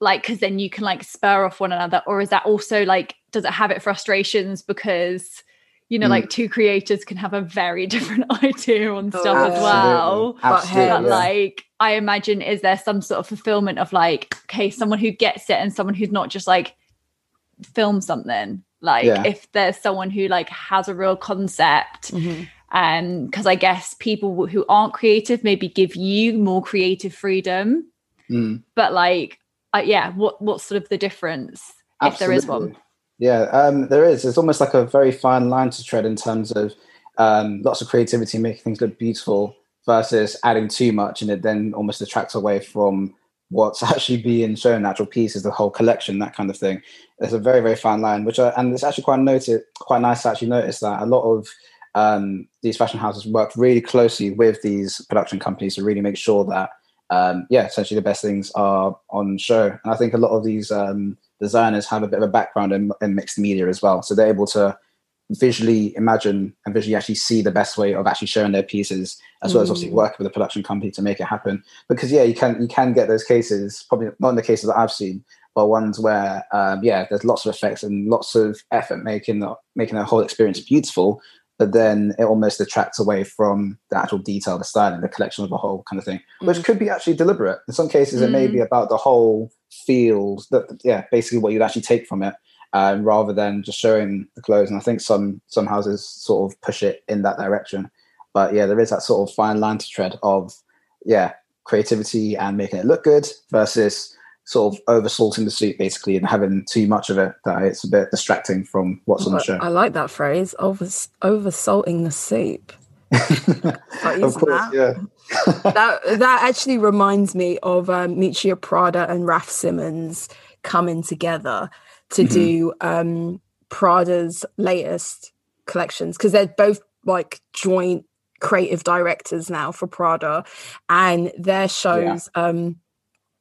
like because then you can like spur off one another or is that also like does it have it frustrations because you know Mm. like two creators can have a very (laughs) different (laughs) idea on Oh, stuff as well But Absolutely. but like i imagine is there some sort of fulfillment of like okay someone who gets it and someone who's not just like film something like Yeah. if there's someone who like has a real concept Mhm. um because i guess people who aren't creative maybe give you more creative freedom Mm. but like uh, yeah what what's sort of the difference if there is one Absolutely. Yeah, um, there is. It's almost like a very fine line to tread in terms of um, lots of creativity making things look beautiful versus adding too much and it then almost detracts away from what's (laughs) actually being shown, natural pieces, the whole collection, that kind of thing. There's a very, very fine line, which I, and it's actually quite noted, quite nice to actually notice that a lot of um, these fashion houses work really closely with these production companies to really make sure that um, yeah, essentially the best things are on show. And I think a lot of these um, designers have a bit of a background in, in mixed media as well, so they're able to visually imagine and visually actually see the best way of actually showing their pieces, as well as obviously Mm. working with a production company to make it happen. Because yeah, you can you can get those cases, probably not in the cases that I've seen, but ones where um, yeah, there's lots of effects and lots of effort making the, making the whole experience beautiful. But then it almost detracts away from the actual detail, the styling, the collection of the whole kind of thing, which Mm. could be actually deliberate. In some cases, it may be about the whole field, that yeah, basically what you'd actually take from it, um, rather than just showing the clothes. And I think some some houses sort of push it in that direction. But yeah, there is that sort of fine line to tread of yeah, creativity and making it look good versus sort of over salting the soup basically and having too much of it that it's a bit distracting from what's on the show. I like that phrase, over over salting the soup. (laughs) of course, that. yeah. (laughs) that that actually reminds me of um, Miuccia Prada and Raf Simons coming together to Mhm. do um, Prada's latest collections because they're both like joint creative directors now for Prada, and their shows um,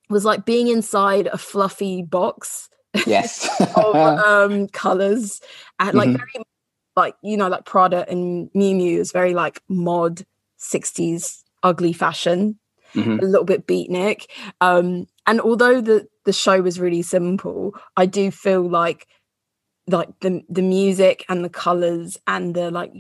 was like being inside a fluffy box yes. (laughs) of um, colors and like Mhm. very like you know like Prada and Miu Miu is very like mod 60s ugly fashion Mhm. a little bit beatnik um and although the the show was really simple I do feel like like the the music and the colors and the like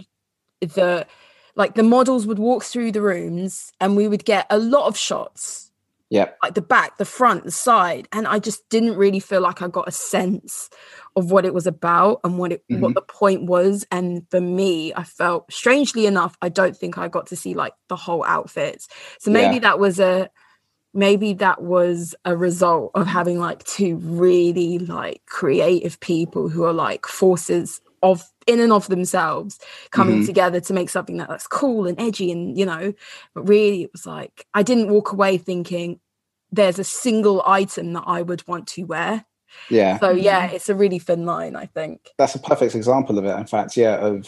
the like the models would walk through the rooms and we would get a lot of shots Yep. like the back, the front, the side, and I just didn't really feel like I got a sense of what it was about and what it what Mhm. the point was. And for me, I felt strangely enough, I don't think I got to see like the whole outfits. So maybe Yeah. that was a maybe that was a result of having like two really like creative people who are like forces of in and of themselves coming Mhm. together to make something that, that's cool and edgy and you know but really it was like i didn't walk away thinking there's a single item that i would want to wear Yeah. so yeah it's a really thin line i think that's a perfect example of it. In fact, yeah, of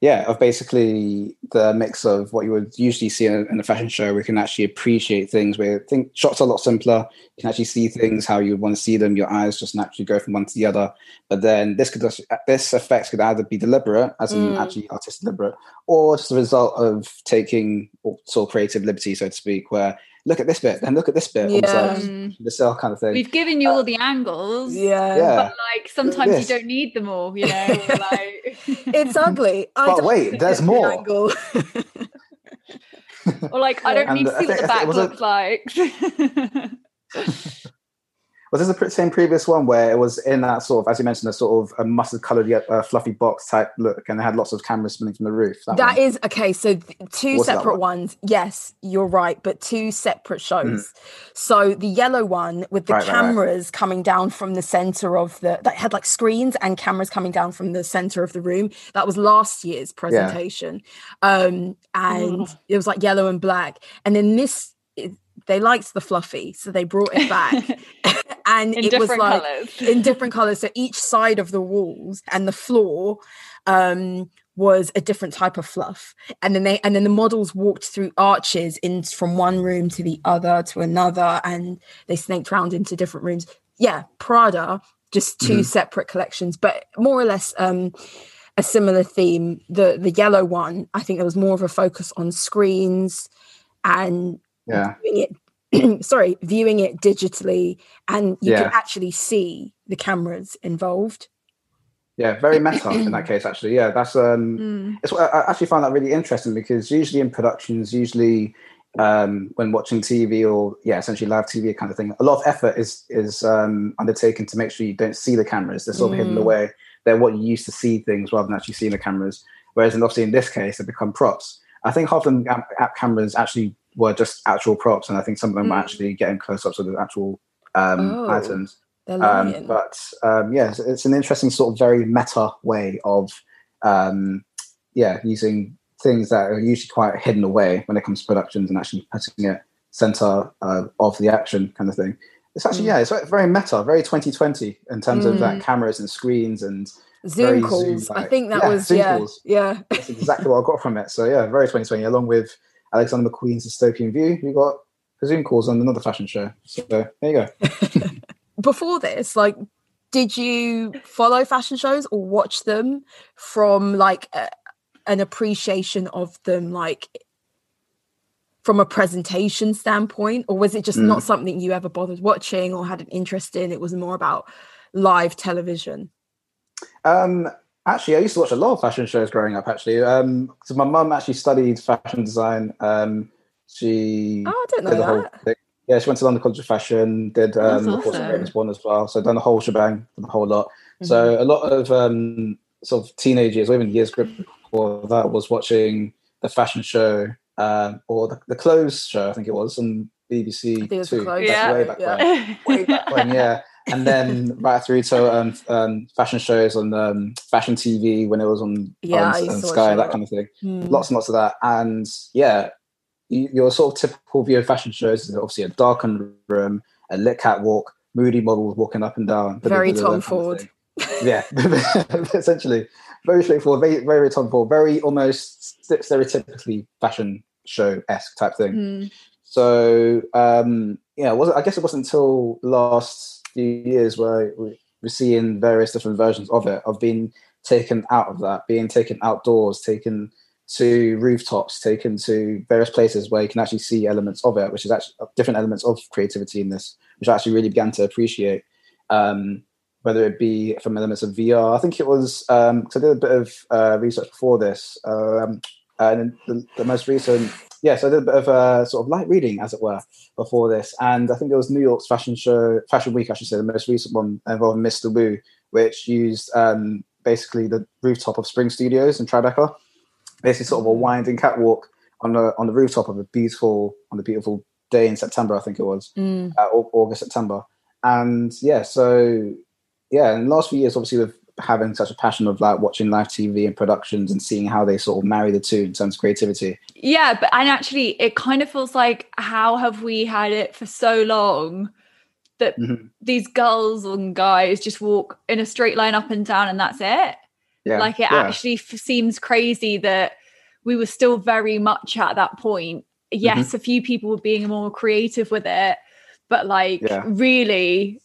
yeah, of basically the mix of what you would usually see in a, in a fashion show. We can actually appreciate things where I think shots are a lot simpler. You can actually see things how you would want to see them. Your eyes just naturally go from one to the other. But then this could just, this effect could either be deliberate, as in Mm. actually artistic deliberate, or just a result of taking sort of creative liberty, so to speak. Where look at this bit, then look at this bit, almost Yeah. like Mm. the cell kind of thing. we've given you all the angles yeah, Yeah. but like sometimes you don't need them all you know (laughs) like it's ugly (laughs) I But wait, there's more. angle. (laughs) or like i don't And need to I see what think the back was a- looks like Was this the same previous one where it was in that sort of, as you mentioned, a sort of a mustard colored yet uh, fluffy box type look, and it had lots of cameras spinning from the roof? That, that is okay. So th- two What's separate one? ones. Yes, you're right, but two separate shows. So the yellow one with the. Right, right, right. cameras coming down from the center of the that had like screens and cameras coming down from the center of the room. That was last year's presentation, um, and Oh. it was like yellow and black. And then this. It, they liked the fluffy, so they brought it back, (laughs) and in it was like colors. in different colors. So each side of the walls and the floor um, was a different type of fluff. And then they and then the models walked through arches in from one room to the other to another, and they snaked around into different rooms. Yeah, Prada, just 2 Mhm. separate collections, but more or less um, a similar theme. The the yellow one, I think there was more of a focus on screens and Yeah. viewing it (clears throat) sorry viewing it digitally and you Yeah. can actually see the cameras involved Yeah, very meta in that case. Actually, yeah, that's um, (clears throat) Mm. it's what I actually find that really interesting because usually in productions, usually um, when watching TV or yeah, essentially live TV kind of thing, a lot of effort is is um, undertaken to make sure you don't see the cameras. They're sort of hidden Mm. away. They're what you used to see things rather than actually seeing the cameras. Whereas, in, obviously, in this case, they become props. I think half of the app, app cameras actually were just actual props, and I think some of them were Mm. actually getting close-ups of the actual um, Oh. items. Um, but um, yeah, it's, it's an interesting sort of very meta way of um, yeah using things that are usually quite hidden away when it comes to productions and actually putting it center uh, of the action kind of thing. It's actually Mm. yeah, it's very meta, very 2020 in terms of like Mm. cameras and screens and zoom calls i Zoom-like. think that Yeah, was Zoom yeah calls. yeah that's exactly what I got from it. So yeah, very 2020. Along with Alexander McQueen's Dystopian View, you got the Zoom calls on another fashion show. So there you go. (laughs) before this like did you follow fashion shows or watch them from like a, an appreciation of them like from a presentation standpoint or was it just Mm. not something you ever bothered watching or had an interest in it was more about live television Um, actually, I used to watch a lot of fashion shows growing up. Actually, um, so my mum actually studied fashion design. Um, she oh i don't did the know whole that thing. Yeah, she went to London College of Fashion, did um, That's of course the awesome. One as well. So done the whole shebang, the whole lot. Mm-hmm. So a lot of um, sort of teenage years, or even years before that, was watching the fashion show um, or the, the clothes show. I think it was on BBC I it was Two. Clothes That's Show, way back yeah. when way back when, yeah. And then (laughs) right through to um, um, fashion shows on um, fashion TV when it was on, Yeah, on, on Sky, that kind of thing. Hmm. Lots and lots of that. And yeah, your sort of typical view of fashion shows is obviously a darkened room, a lit catwalk, moody models walking up and down. (laughs) Very Tom kind of Ford. Yeah, (laughs) essentially. Very straightforward, very, very Tom Ford, very almost stereotypically fashion show esque type thing. Hmm. So um, yeah, it wasn't I guess it wasn't until last few years where we, we're seeing various different versions of it, of being taken out of that, being taken outdoors, taken to rooftops, taken to various places where you can actually see elements of it, which is actually different elements of creativity in this, which I actually really began to appreciate. Um, whether it be from elements of VR, I think it was. Um, 'cause I did a bit of uh, research before this, um, and the, the most recent yes, I did a bit of uh, sort of light reading, as it were, before this. And I think it was New York's fashion show, fashion week, I should say, the most recent one involving Mr. Wu, which used um, basically the rooftop of Spring Studios in Tribeca, basically sort of a winding catwalk on the on the rooftop of a beautiful on the beautiful day in September, I think it was Mm. uh, August, September. And yeah, so yeah, in the last few years, obviously, with having such a passion of like watching live TV and productions and seeing how they sort of marry the two in terms of creativity. Yeah, but and actually, it kind of feels like how have we had it for so long that Mhm. these girls and guys just walk in a straight line up and down, and that's it. Yeah, like it yeah. actually f- seems crazy that we were still very much at that point. Mm-hmm. Yes, a few people were being more creative with it, but like Yeah. really,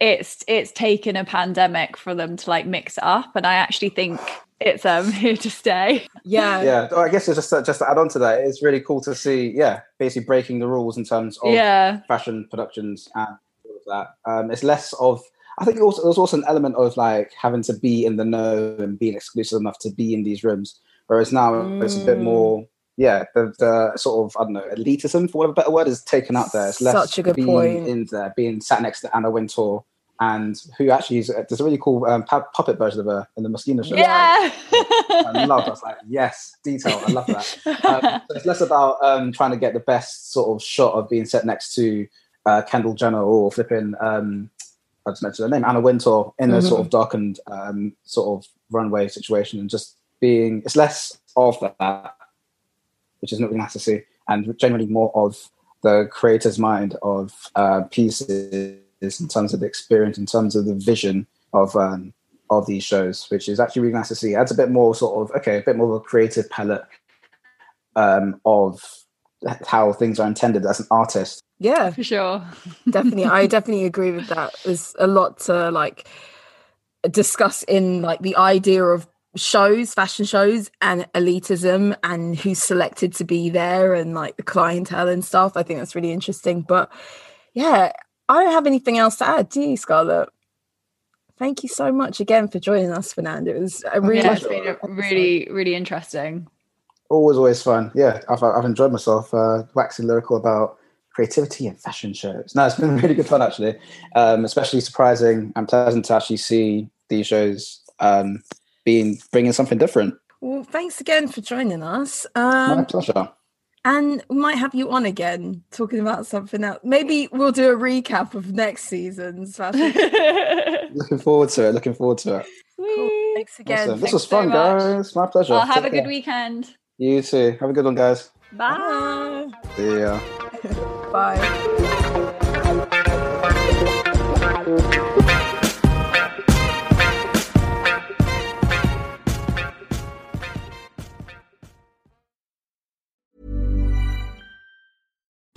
it's it's taken a pandemic for them to like mix it up, and I actually think it's um (laughs) here to stay. Yeah. yeah, oh, I guess it's just to- just to add on to that, it's really cool to see, yeah, basically breaking the rules in terms of yeah, fashion productions and all of that. Um, it's less of, I think it also, there's also an element of like having to be in the know and being exclusive enough to be in these rooms. Whereas now it's a bit Mm. more yeah, the, the sort of I don't know elitism, for want of a better word, is taken out there. It's less Such a good being point. in there, being sat next to Anna Wintour, and who actually is there's a really cool um, pu- puppet version of her in the Moschino show. Yeah. I love. I was like, yes, detail. I love that. Um, so it's less about um, trying to get the best sort of shot of being set next to uh, Kendall Jenner or flipping. Um, I just mentioned her name, Anna Wintour, in a sort of darkened um, sort of runway situation, and just being. It's less of that, which is not really nice to see, and generally more of the creator's mind of uh, pieces in terms of the experience, in terms of the vision of um, of these shows, which is actually really nice to see. Adds a bit more sort of okay, a bit more of a creative palette um, of how things are intended as an artist. Yeah, For sure. (laughs) definitely. I definitely agree with that. There's a lot to like discuss in like the idea of shows, fashion shows, and elitism, and who's selected to be there, and like the clientele and stuff. I think that's really interesting. But yeah, I don't have anything else to add. Do you, Scarlett? Thank you so much again for joining us, Fernando. It was a really, yeah, it's been a really, really interesting. Always, always fun. Yeah, I've, I've enjoyed myself uh, waxing lyrical about creativity and fashion shows. No, it's been (laughs) really good fun actually. Um, especially surprising and pleasant to actually see these shows um, being bringing something different. Well, thanks again for joining us. My Um, pleasure. and we might have you on again talking about something else. Maybe we'll do a recap of next season's fashion. (laughs) Looking forward to it. Looking forward to it. Cool. Thanks again. Awesome. This Thanks was fun, so much. guys. My pleasure. Well, have Take a good care. weekend. You too. Have a good one, guys. Bye. Bye. See ya. (laughs) Bye.